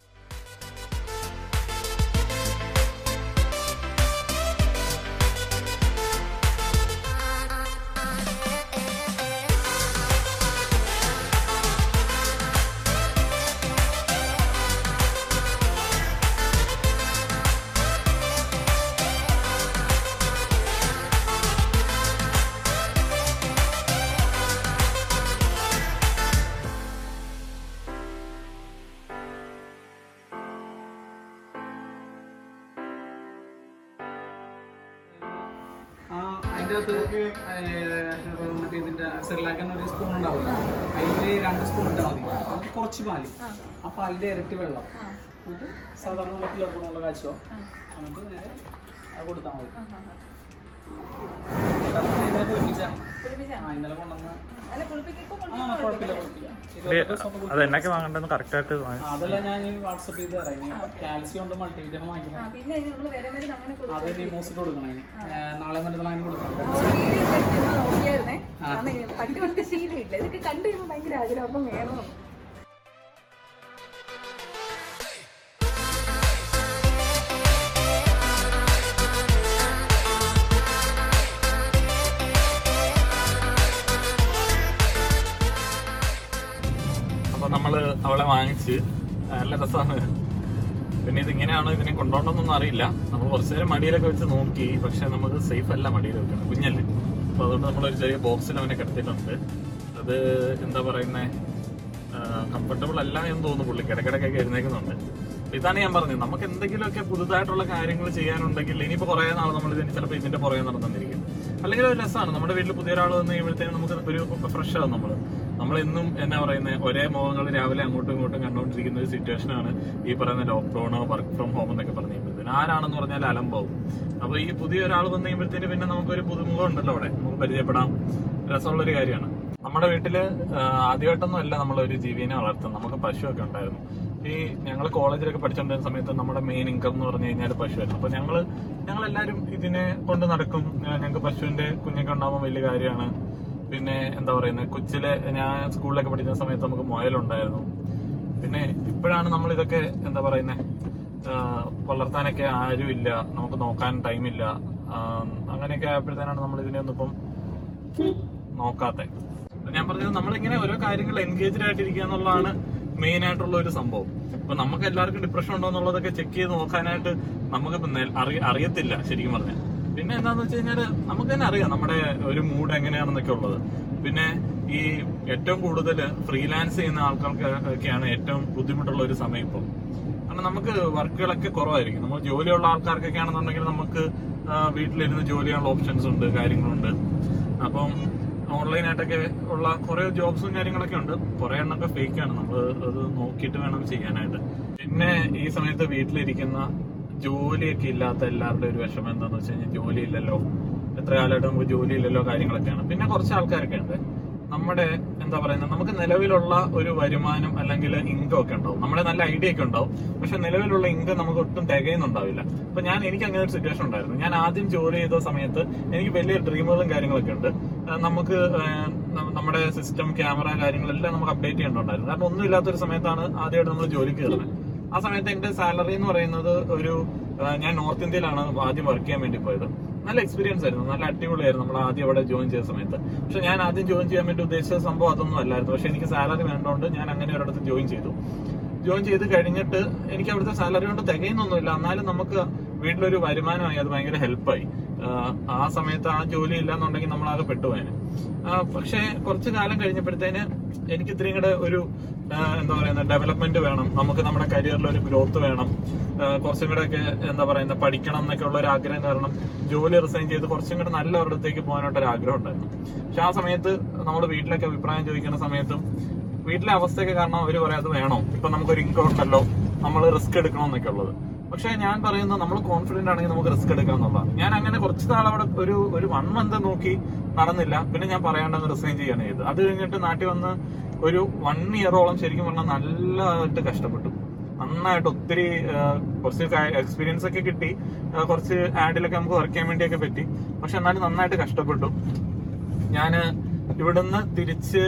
ഏഹ്, മറ്റേ ഇതിന്റെ സെറിലാക്കാൻ ഒരു സ്പൂൺ ഉണ്ടാവില്ല. അതിൽ രണ്ട് സ്പൂൺ ഉണ്ടാവും അത് കുറച്ച് പാൽ. ആ. പാലിന്റെ ഇരട്ടി വെള്ളം. എന്നിട്ട് സാധാരണ വെള്ളത്തിലുള്ള കാച്ചോ. എന്നിട്ട് നേരെ കൊടുത്താൽ മതി. ഇന്നലെ ആ ഇന്നലെ കൊണ്ടുവന്ന ആ കുഴപ്പമില്ല കുഴപ്പമില്ല ഇരുപത് ദിവസം കൊണ്ട് അത് എന്നൊക്കെ വാങ്ങണ്ടെന്ന് കറക്റ്റ് ആയിട്ട് അതെല്ലാം ഞാൻ വാട്സപ്പ് ചെയ്ത് തരാം കാൽസ്യം ഉണ്ട് മൾട്ടിവിറ്റമിൻ വാങ്ങിക്കണം. അത് ഡിമോസിറ്റ് കൊടുക്കണം നാളെ മറ്റന്നാൾ അതിന് കൊടുക്കണം കണ്ടു കഴിയുമ്പോൾ ഭയങ്കര ആഗ്രഹം അപ്പം വേണം അവളെ വാങ്ങിച്ച്. നല്ല രസമാണ്. പിന്നെ ഇത് ഇങ്ങനെയാണോ ഇതിനെ കൊണ്ടുപോകണമെന്നൊന്നും അറിയില്ല. നമ്മൾ കുറച്ച് നേരം മടിയിലൊക്കെ വെച്ച് നോക്കി. പക്ഷെ നമുക്ക് സേഫ് അല്ല മടിയിൽ വെക്കണം. കുഞ്ഞല്ലേ? അപ്പൊ അതുകൊണ്ട് നമ്മളൊരു ചെറിയ ബോക്സിൽ അവനെ കിടത്തിയിട്ടുണ്ട് അത് എന്താ പറയുന്നേ? കംഫർട്ടബിൾ അല്ല എന്ന് തോന്നുന്നു പുള്ളി. കിടക്കിടക്കൊക്കെ എഴുന്നേക്കുന്നുണ്ട്. ഇതാണ് ഞാൻ പറഞ്ഞത്. നമുക്ക് എന്തെങ്കിലുമൊക്കെ പുതുതായിട്ടുള്ള കാര്യങ്ങൾ ചെയ്യാനുണ്ടെങ്കിൽ ഇനിയിപ്പോ കുറെ നാൾ നമ്മൾ ഇതിന് ചിലപ്പോൾ ഇതിന്റെ പുറകെ നടന്നിരിക്കും അല്ലെങ്കിൽ ഒരു രസമാണ് നമ്മുടെ വീട്ടിൽ പുതിയ ഒരാൾ വന്ന് കഴിയുമ്പോഴത്തേനും നമുക്ക് ഒരു ഫ്രഷ് ആവും നമ്മൾ എന്നും എന്നാ പറയുന്നത് ഒരേ മുഖങ്ങൾ രാവിലെ അങ്ങോട്ടും ഇങ്ങോട്ടും കണ്ടുകൊണ്ടിരിക്കുന്ന ഒരു സിറ്റുവേഷൻ ആണ് ഈ പറയുന്ന ലോക്ക്ഡൌൺ വർക്ക് ഫ്രം ഹോം എന്നൊക്കെ പറഞ്ഞു കഴിയുമ്പോഴത്തേന്. ആരാണെന്ന് പറഞ്ഞാൽ അലമ്പാവും അപ്പൊ ഈ പുതിയ ഒരാൾ വന്നു കഴിയുമ്പോഴത്തേന് പിന്നെ നമുക്കൊരു പുതുമുഖം ഉണ്ടല്ലോ അവിടെ. നമുക്ക് പരിചയപ്പെടാം. രസമുള്ളൊരു കാര്യമാണ്. നമ്മുടെ വീട്ടിൽ ആദ്യമായിട്ടൊന്നും അല്ല നമ്മളൊരു ജീവിനെ വളർത്തുന്നത്. നമുക്ക് പശുവൊക്കെ ഉണ്ടായിരുന്നു. ഈ ഞങ്ങൾ കോളേജിലൊക്കെ പഠിച്ചുകൊണ്ടിരുന്ന സമയത്ത് നമ്മുടെ മെയിൻ ഇൻകം എന്ന് പറഞ്ഞു കഴിഞ്ഞാൽ പശുവായിരുന്നു. അപ്പൊ ഞങ്ങൾ ഞങ്ങൾ എല്ലാവരും ഇതിനെ കൊണ്ട് നടക്കും. ഞങ്ങൾക്ക് പശുവിന്റെ കുഞ്ഞൊക്കെ ഉണ്ടാകുമ്പോൾ വലിയ കാര്യമാണ്. പിന്നെ എന്താ പറയുന്നത് കൊച്ചിലെ ഞാൻ സ്കൂളിലൊക്കെ പഠിക്കുന്ന സമയത്ത് നമുക്ക് മുയലുണ്ടായിരുന്നു പിന്നെ ഇപ്പോഴാണ് നമ്മൾ ഇതൊക്കെ എന്താ പറയുന്നത് വളർത്താനൊക്കെ ആരും ഇല്ല. നമുക്ക് നോക്കാൻ ടൈമില്ല അങ്ങനെയൊക്കെ ആയപ്പോഴത്തേനാണ് നമ്മൾ ഇതിനെ ഒന്നും ഇപ്പം നോക്കാത്തെ. ഞാൻ പറഞ്ഞത് നമ്മളിങ്ങനെ ഓരോ കാര്യങ്ങൾ എൻഗേജ്ഡ് ആയിട്ടിരിക്കുക എന്നുള്ളതാണ് മെയിൻ ആയിട്ടുള്ള ഒരു സംഭവം. അപ്പൊ നമുക്ക് എല്ലാവർക്കും ഡിപ്രഷൻ ഉണ്ടോ എന്നുള്ളതൊക്കെ ചെക്ക് ചെയ്ത് നോക്കാനായിട്ട് നമുക്ക് അറിയത്തില്ല ശരിക്കും പറഞ്ഞാൽ. പിന്നെ എന്താന്ന് വെച്ച് കഴിഞ്ഞാൽ നമുക്ക് തന്നെ അറിയാം നമ്മുടെ ഒരു മൂഡ് എങ്ങനെയാണെന്നൊക്കെ ഉള്ളത്. പിന്നെ ഈ ഏറ്റവും കൂടുതൽ ഫ്രീലാൻസ് ചെയ്യുന്ന ആൾക്കാർക്ക് ഒക്കെയാണ് ഏറ്റവും ബുദ്ധിമുട്ടുള്ള ഒരു സമയം ഇപ്പം. കാരണം നമുക്ക് വർക്കുകളൊക്കെ കുറവായിരിക്കും. നമ്മൾ ജോലിയുള്ള ആൾക്കാർക്കൊക്കെ ആണെന്നുണ്ടെങ്കിൽ നമുക്ക് വീട്ടിലിരുന്ന് ജോലി ചെയ്യാനുള്ള ഓപ്ഷൻസ് ഉണ്ട് കാര്യങ്ങളുണ്ട്. അപ്പം ഓൺലൈനായിട്ടൊക്കെ ഉള്ള കുറേ ജോബ്സും കാര്യങ്ങളൊക്കെ ഉണ്ട്. കുറെ എണ്ണൊക്കെ ഫേക്ക് ആണ്. നമ്മൾ അത് നോക്കിയിട്ട് വേണം ചെയ്യാനായിട്ട്. പിന്നെ ഈ സമയത്ത് വീട്ടിലിരിക്കുന്ന ജോലിയൊക്കെ ഇല്ലാത്ത എല്ലാവരുടെയും ഒരു വിഷമം എന്താണെന്ന് വെച്ച് കഴിഞ്ഞാൽ ജോലി ഇല്ലല്ലോ എത്ര കാലമായിട്ട് നമുക്ക് ജോലി ഇല്ലല്ലോ കാര്യങ്ങളൊക്കെയാണ്. പിന്നെ കുറച്ച് ആൾക്കാരൊക്കെ ഉണ്ട്. നമ്മുടെ എന്താ പറയുന്നത് നമുക്ക് നിലവിലുള്ള ഒരു വരുമാനം അല്ലെങ്കിൽ ഇൻകം ഒക്കെ ഉണ്ടാവും. നമ്മുടെ നല്ല ഐഡിയ ഒക്കെ ഉണ്ടാവും. പക്ഷെ നിലവിലുള്ള ഇൻകം നമുക്ക് ഒട്ടും തികയുന്നുണ്ടാവില്ല. അപ്പൊ ഞാൻ എനിക്ക് അങ്ങനെ ഒരു സിറ്റുവേഷൻ ഉണ്ടായിരുന്നു. ഞാൻ ആദ്യം ജോലി ചെയ്ത സമയത്ത് എനിക്ക് വലിയ ഡ്രീമുകളും കാര്യങ്ങളൊക്കെ ഉണ്ട്. നമുക്ക് നമ്മുടെ സിസ്റ്റം ക്യാമറ കാര്യങ്ങളെല്ലാം നമുക്ക് അപ്ഡേറ്റ് ചെയ്യേണ്ടതുണ്ടായിരുന്നു. കാരണം ഒന്നും ഇല്ലാത്തൊരു സമയത്താണ് ആദ്യമായിട്ട് നമ്മൾ ജോലിക്ക് കയറുന്നത്. ആ സമയത്ത് എന്റെ സാലറി എന്ന് പറയുന്നത് ഒരു ഞാൻ നോർത്ത് ഇന്ത്യയിലാണ് ആദ്യം വർക്ക് ചെയ്യാൻ വേണ്ടി പോയത്. നല്ല എക്സ്പീരിയൻസ് ആയിരുന്നു. നല്ല അടിപൊളിയായിരുന്നു. നമ്മൾ ആദ്യം അവിടെ ജോയിൻ ചെയ്ത സമയത്ത്. പക്ഷെ ഞാൻ ആദ്യം ജോയിൻ ചെയ്യാൻ വേണ്ടി ഉദ്ദേശിച്ച സംഭവം അതൊന്നും അല്ലായിരുന്നു. പക്ഷെ എനിക്ക് സാലറി വേണ്ടതുകൊണ്ട് ഞാൻ അങ്ങനെ ഒരിടത്ത് ജോയിൻ ചെയ്തു. ജോയിൻ ചെയ്ത് കഴിഞ്ഞിട്ട് എനിക്ക് അവിടുത്തെ സാലറി കൊണ്ട് തികയുന്നൊന്നുമില്ല. എന്നാലും നമുക്ക് വീട്ടിലൊരു വരുമാനമായി അത് ഭയങ്കര ഹെൽപ്പായി ആ സമയത്ത് ആ ജോലി ഇല്ലാന്നുണ്ടെങ്കിൽ ആകെ ആ, പക്ഷെ കുറച്ച് കാലം കഴിഞ്ഞപ്പോഴത്തേന് എനിക്ക് ഇത്രയും കൂടെ ഒരു എന്താ പറയുന്ന ഡെവലപ്മെന്റ് വേണം. നമുക്ക് നമ്മുടെ കരിയറിൽ ഒരു ഗ്രോത്ത് വേണം. കുറച്ചും കൂടെ ഒക്കെ എന്താ പറയുന്ന പഠിക്കണം എന്നൊക്കെ ഉള്ള ഒരു ആഗ്രഹം കാരണം ജോലി റിസൈൻ ചെയ്ത് കുറച്ചും കൂടെ നല്ല ഒരിടത്തേക്ക് പോകാനായിട്ട് ഒരു ആഗ്രഹം ഉണ്ടായിരുന്നു. പക്ഷെ ആ സമയത്ത് നമ്മൾ വീട്ടിലൊക്കെ അഭിപ്രായം ചോദിക്കുന്ന സമയത്തും വീട്ടിലെ അവസ്ഥയൊക്കെ കാരണം അവർ പറയാം അത് വേണോ? ഇപ്പൊ നമുക്കൊരു ഇൻകം ഉണ്ടല്ലോ. നമ്മൾ റിസ്ക് എടുക്കണമെന്നൊക്കെ ഉള്ളത് പക്ഷെ ഞാൻ പറയുന്നത് നമ്മൾ കോൺഫിഡന്റ് ആണെങ്കിൽ നമുക്ക് റിസ്ക് എടുക്കാം എന്നുള്ളതാണ്. ഞാൻ അങ്ങനെ കുറച്ച് നാൾ അവിടെ ഒരു ഒരു വൺ മന്ത് നോക്കി നടന്നില്ല. പിന്നെ ഞാൻ പറയാണ്ടെന്ന് റിസൈൻ ചെയ്യാണ് ചെയ്തത്. അത് കഴിഞ്ഞിട്ട് നാട്ടിൽ വന്ന് ഒരു വൺ ഇയറോളം ശരിക്കും പറഞ്ഞാൽ നല്ലതായിട്ട് കഷ്ടപ്പെട്ടു. നന്നായിട്ട് ഒത്തിരി കുറച്ച് എക്സ്പീരിയൻസ് ഒക്കെ കിട്ടി. കുറച്ച് ആഡിലൊക്കെ നമുക്ക് വർക്ക് ചെയ്യാൻ വേണ്ടിയൊക്കെ പറ്റി. പക്ഷെ എന്നാലും നന്നായിട്ട് കഷ്ടപ്പെട്ടു. ഞാൻ ഇവിടുന്ന് തിരിച്ച്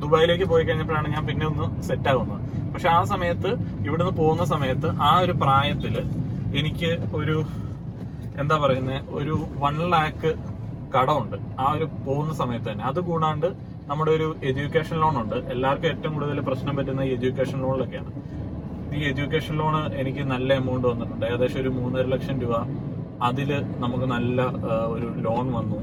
ദുബായിലേക്ക് പോയി കഴിഞ്ഞപ്പോഴാണ് ഞാൻ പിന്നെ ഒന്ന് സെറ്റ് ആകുന്നത് പക്ഷെ ആ സമയത്ത് ഇവിടുന്ന് പോകുന്ന സമയത്ത് ആ ഒരു പ്രായത്തിൽ എനിക്ക് ഒരു എന്താ പറയുന്നത് ഒരു വൺ ലാക്ക് കടമുണ്ട്. ആ ഒരു പോകുന്ന സമയത്ത് തന്നെ. അത് കൂടാണ്ട് നമ്മുടെ ഒരു എഡ്യൂക്കേഷൻ ലോൺ ഉണ്ട്. എല്ലാവർക്കും ഏറ്റവും കൂടുതൽ പ്രശ്നം പറ്റുന്ന എഡ്യൂക്കേഷൻ ലോണിലൊക്കെയാണ് ഈ എഡ്യൂക്കേഷൻ ലോൺ എനിക്ക് നല്ല എമൗണ്ട് വന്നിട്ടുണ്ട്. ഏകദേശം ഒരു മൂന്നര ലക്ഷം രൂപ അതിൽ നമുക്ക് നല്ല ഒരു ലോൺ വന്നു.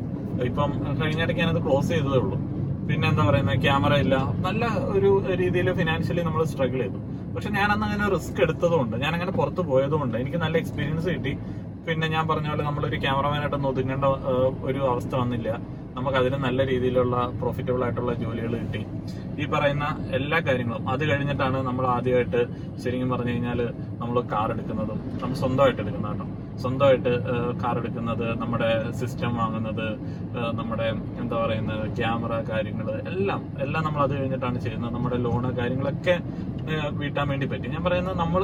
ഇപ്പം കഴിഞ്ഞിടയ്ക്ക് ഞാനത് ക്ലോസ് ചെയ്തതേ ഉള്ളൂ. പിന്നെ എന്താ പറയുന്നത് ക്യാമറ ഇല്ല. നല്ല ഒരു രീതിയിൽ ഫിനാൻഷ്യലി നമ്മൾ സ്ട്രഗിൾ ചെയ്തു. പക്ഷെ ഞാൻ അന്ന് അങ്ങനെ റിസ്ക് എടുത്തതുകൊണ്ട് ഞാൻ അങ്ങനെ പുറത്ത് പോയതുകൊണ്ട് എനിക്ക് നല്ല എക്സ്പീരിയൻസ് കിട്ടി. പിന്നെ ഞാൻ പറഞ്ഞ പോലെ നമ്മളൊരു ക്യാമറമാനായിട്ടൊന്നും ഒതുങ്ങേണ്ട ഒരു അവസ്ഥ വന്നില്ല. നമുക്ക് അതിന് നല്ല രീതിയിലുള്ള പ്രോഫിറ്റബിൾ ആയിട്ടുള്ള ജോലികൾ കിട്ടി. ഈ പറയുന്ന എല്ലാ കാര്യങ്ങളും. അത് കഴിഞ്ഞിട്ടാണ് നമ്മൾ ആദ്യമായിട്ട് ശരിക്കും പറഞ്ഞു കഴിഞ്ഞാൽ നമ്മൾ കാർ എടുക്കുന്നതും. നമ്മൾ സ്വന്തമായിട്ട് എടുക്കുന്ന കേട്ടോ. സ്വന്തമായിട്ട് കാർ എടുക്കുന്നത് നമ്മുടെ സിസ്റ്റം വാങ്ങുന്നത് നമ്മുടെ എന്താ പറയുന്നത് ക്യാമറ കാര്യങ്ങൾ എല്ലാം എല്ലാം നമ്മൾ അത് കഴിഞ്ഞിട്ടാണ് ചെയ്യുന്നത്. നമ്മുടെ ലോണ് കാര്യങ്ങളൊക്കെ വീട്ടാൻ വേണ്ടി പറ്റി. ഞാൻ പറയുന്നത് നമ്മൾ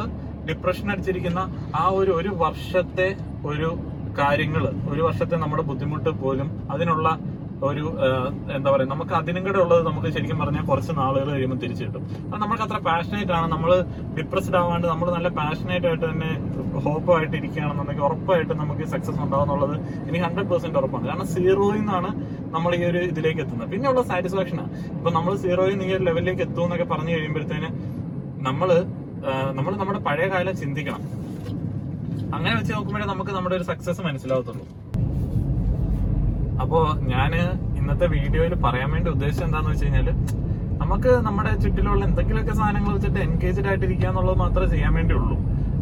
ഡിപ്രഷൻ അടിച്ചിരിക്കുന്ന ആ ഒരു ഒരു വർഷത്തെ ഒരു കാര്യങ്ങൾ ഒരു വർഷത്തെ നമ്മുടെ ബുദ്ധിമുട്ട് പോലും അതിനുള്ള ഒരു എന്താ പറയുക നമുക്ക് അതിനും കൂടെ ഉള്ളത് നമുക്ക് ശരിക്കും പറഞ്ഞാൽ കുറച്ച് നാളുകൾ കഴിയുമ്പോൾ തിരിച്ചു കിട്ടും. അത് നമുക്ക് അത്ര പാഷനേറ്റ് ആണ്. നമ്മൾ ഡിപ്രസ്ഡ് ആവാണ്ട് നമ്മൾ നല്ല പാഷനേറ്റ് ആയിട്ട് തന്നെ ഹോപ്പായിട്ട് ഇരിക്കുകയാണെന്നുണ്ടെങ്കിൽ ഉറപ്പായിട്ട് നമുക്ക് സക്സസ് ഉണ്ടാവും എന്നുള്ളത് എനിക്ക് ഹൺഡ്രഡ് പെർസെന്റ് ഉറപ്പാണ്. കാരണം സീറോയിൽ നിന്നാണ് നമ്മൾ ഈ ഒരു ഇതിലേക്ക് എത്തുന്നത്. പിന്നെ പിന്നെയുള്ള സാറ്റിസ്ഫാക്ഷനാണ് ഇപ്പൊ നമ്മൾ സീറോയിൽ നിന്ന് ഈ ഒരു ലെവലിലേക്ക് എത്തും എന്നൊക്കെ പറഞ്ഞു കഴിയുമ്പോഴത്തേന് നമ്മൾ നമ്മൾ നമ്മുടെ പഴയ കാലം ചിന്തിക്കണം. അങ്ങനെ വെച്ച് നോക്കുമ്പോഴേ നമുക്ക് നമ്മുടെ ഒരു സക്സസ് മനസ്സിലാവത്തുള്ളൂ. അപ്പോ ഞാൻ ഇന്നത്തെ വീഡിയോയിൽ പറയാൻ വേണ്ടി ഉദ്ദേശം എന്താന്ന് വെച്ച് കഴിഞ്ഞാൽ നമുക്ക് നമ്മുടെ ചുറ്റിലുള്ള എന്തെങ്കിലുമൊക്കെ സാധനങ്ങൾ വെച്ചിട്ട് എൻഗേജ്ഡ് ആയിട്ടിരിക്കുക എന്നുള്ളത് മാത്രമേ ചെയ്യാൻ വേണ്ടി ഉള്ളൂ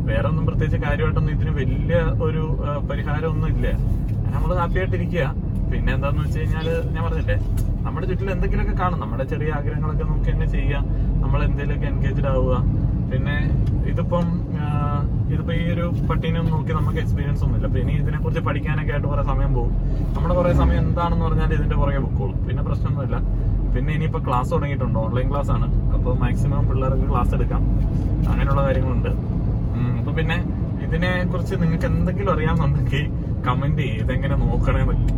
വേറെ ഒന്നും പ്രത്യേകിച്ച് കാര്യമായിട്ടൊന്നും ഇതിന് വലിയ ഒരു പരിഹാരമൊന്നും ഇല്ല. നമ്മൾ ഹാപ്പി ആയിട്ടിരിക്കുക. പിന്നെ എന്താന്ന് വെച്ച് കഴിഞ്ഞാൽ ഞാൻ പറഞ്ഞില്ലേ നമ്മുടെ ചുറ്റിൽ എന്തെങ്കിലുമൊക്കെ കാണും. നമ്മുടെ ചെറിയ ആഗ്രഹങ്ങളൊക്കെ നമുക്ക് തന്നെ ചെയ്യാം. നമ്മൾ എന്തെങ്കിലുമൊക്കെ എൻഗേജ്ഡ് ആവുക. പിന്നെ ഇതിപ്പം ഇതിപ്പോ ഈ ഒരു പട്ടീനെ നോക്കി നമുക്ക് എക്സ്പീരിയൻസ് ഒന്നുമില്ല. ഇനി ഇതിനെ കുറിച്ച് പഠിക്കാനൊക്കെ ആയിട്ട് കുറെ സമയം പോകും. നമ്മുടെ കുറെ സമയം എന്താണെന്ന് പറഞ്ഞാൽ ഇതിന്റെ പുറകെ പൊക്കോളും. പിന്നെ പ്രശ്നമൊന്നുമില്ല. പിന്നെ ഇനിയിപ്പോ ക്ലാസ് തുടങ്ങിയിട്ടുണ്ട്. ഓൺലൈൻ ക്ലാസ് ആണ്. അപ്പോൾ മാക്സിമം പിള്ളേർക്ക് ക്ലാസ് എടുക്കാം. അങ്ങനെയുള്ള കാര്യങ്ങളുണ്ട്. അപ്പോൾ അപ്പൊ പിന്നെ ഇതിനെ കുറിച്ച് നിങ്ങൾക്ക് എന്തെങ്കിലും അറിയാമെന്നുണ്ടെങ്കിൽ കമന്റ് ചെയ്യും. ഇതെങ്ങനെ നോക്കണേന്നൊക്കെ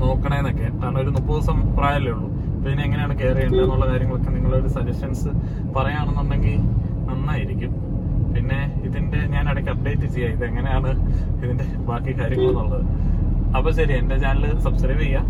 നോക്കണേന്നൊക്കെ. കാരണം ഒരു മുപ്പത് ദിവസം പ്രായമല്ലേ ഉള്ളൂ. അപ്പൊ ഇതിനെ എങ്ങനെയാണ് കെയർ ചെയ്യേണ്ടത് എന്നുള്ള കാര്യങ്ങളൊക്കെ നിങ്ങളൊരു സജഷൻസ് പറയുകയാണെന്നുണ്ടെങ്കിൽ നന്നായിരിക്കും. പിന്നെ ഇതിന്റെ ഞാൻ ഇടയ്ക്ക് അപ്ഡേറ്റ് ചെയ്യാം. ഇതെങ്ങനെയാണ് ഇതിന്റെ ബാക്കി കാര്യങ്ങൾ എന്നുള്ളത് അപ്പൊ ശരി എന്റെ ചാനൽ സബ്സ്ക്രൈബ് ചെയ്യുക.